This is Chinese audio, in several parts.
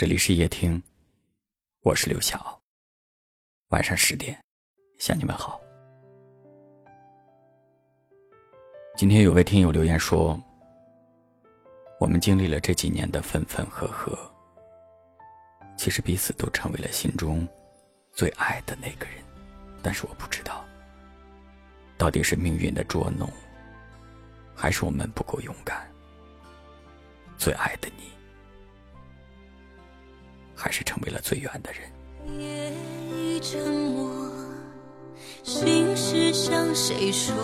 这里是夜听，我是刘晓。晚上十点，向你们好。今天有位听友留言说：“我们经历了这几年的分分合合，其实彼此都成为了心中最爱的那个人，但是我不知道，到底是命运的捉弄，还是我们不够勇敢。最爱的你。”还是成为了最远的人。夜已沉默，心事向谁说？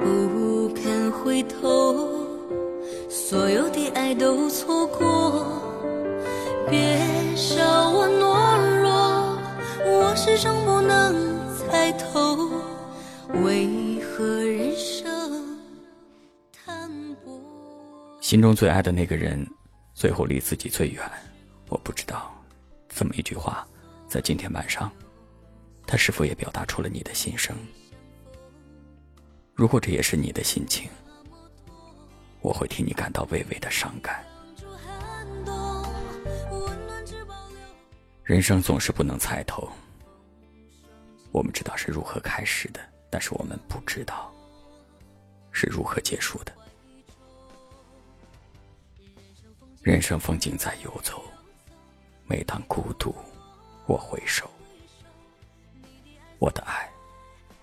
不肯回头，所有的爱都错过。别笑我懦弱，我始终不能猜透，为何人生淡薄。心中最爱的那个人，最后离自己最远。我不知道，这么一句话，在今天晚上，他是否也表达出了你的心声？如果这也是你的心情，我会替你感到微微的伤感。人生总是不能猜透，我们知道是如何开始的，但是我们不知道是如何结束的。人生风景在游走。每当孤独，我回首，我的爱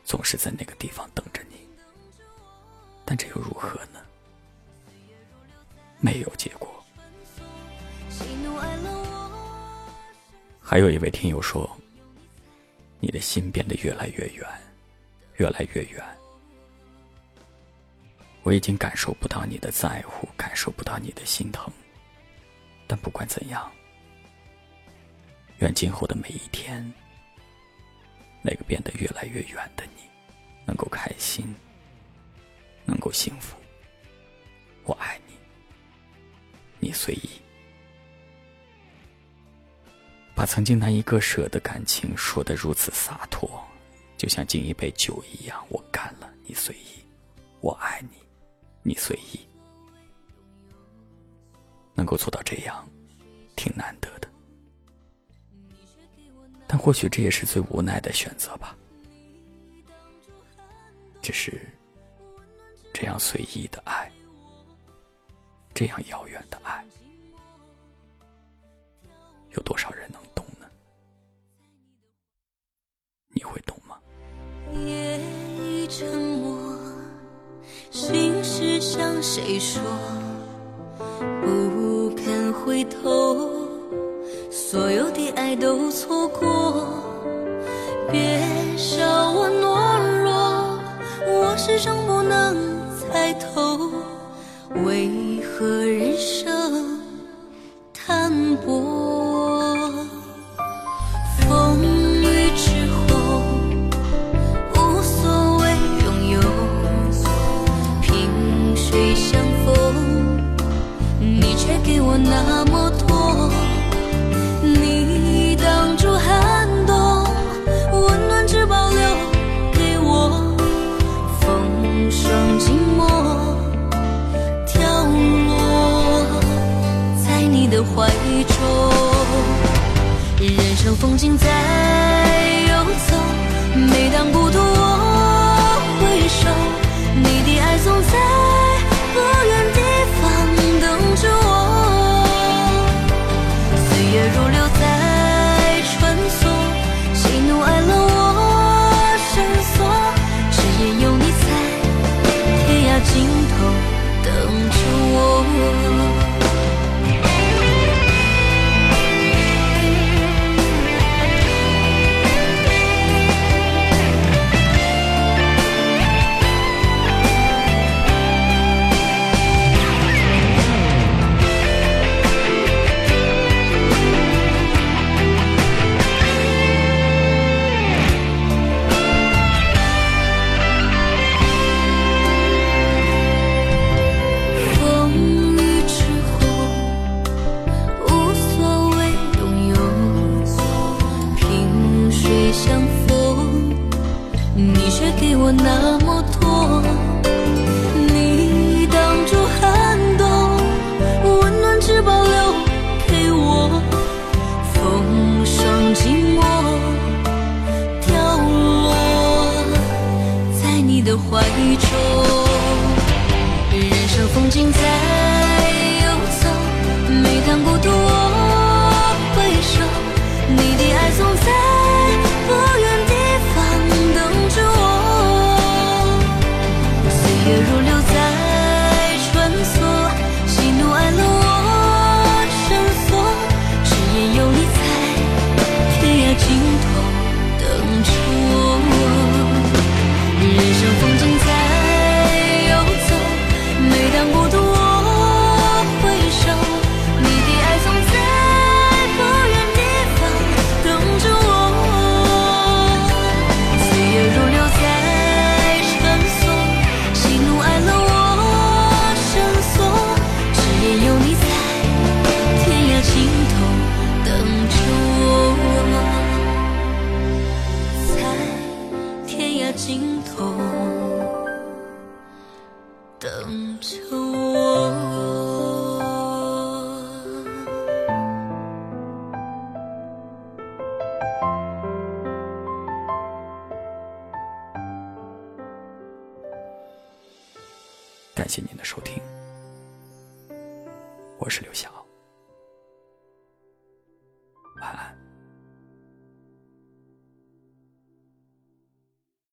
总是在那个地方等着你。但这又如何呢？没有结果。还有一位听友说：“你的心变得越来越远，越来越远。我已经感受不到你的在乎，感受不到你的心疼。但不管怎样。”愿今后的每一天，那个变得越来越远的你，能够开心，能够幸福。我爱你，你随意。把曾经难以割舍的感情说得如此洒脱，就像敬一杯酒一样。我干了，你随意。我爱你，你随意。能够做到这样，挺难得的。或许这也是最无奈的选择吧。只是这样随意的爱，这样遥远的爱，有多少人能懂呢？你会懂吗？夜已沉默，心事向谁说？不肯回头。所有的爱都错过，别笑我懦弱，我始终的怀中，人生风景在游走。每当感谢您的收听。我是刘晓。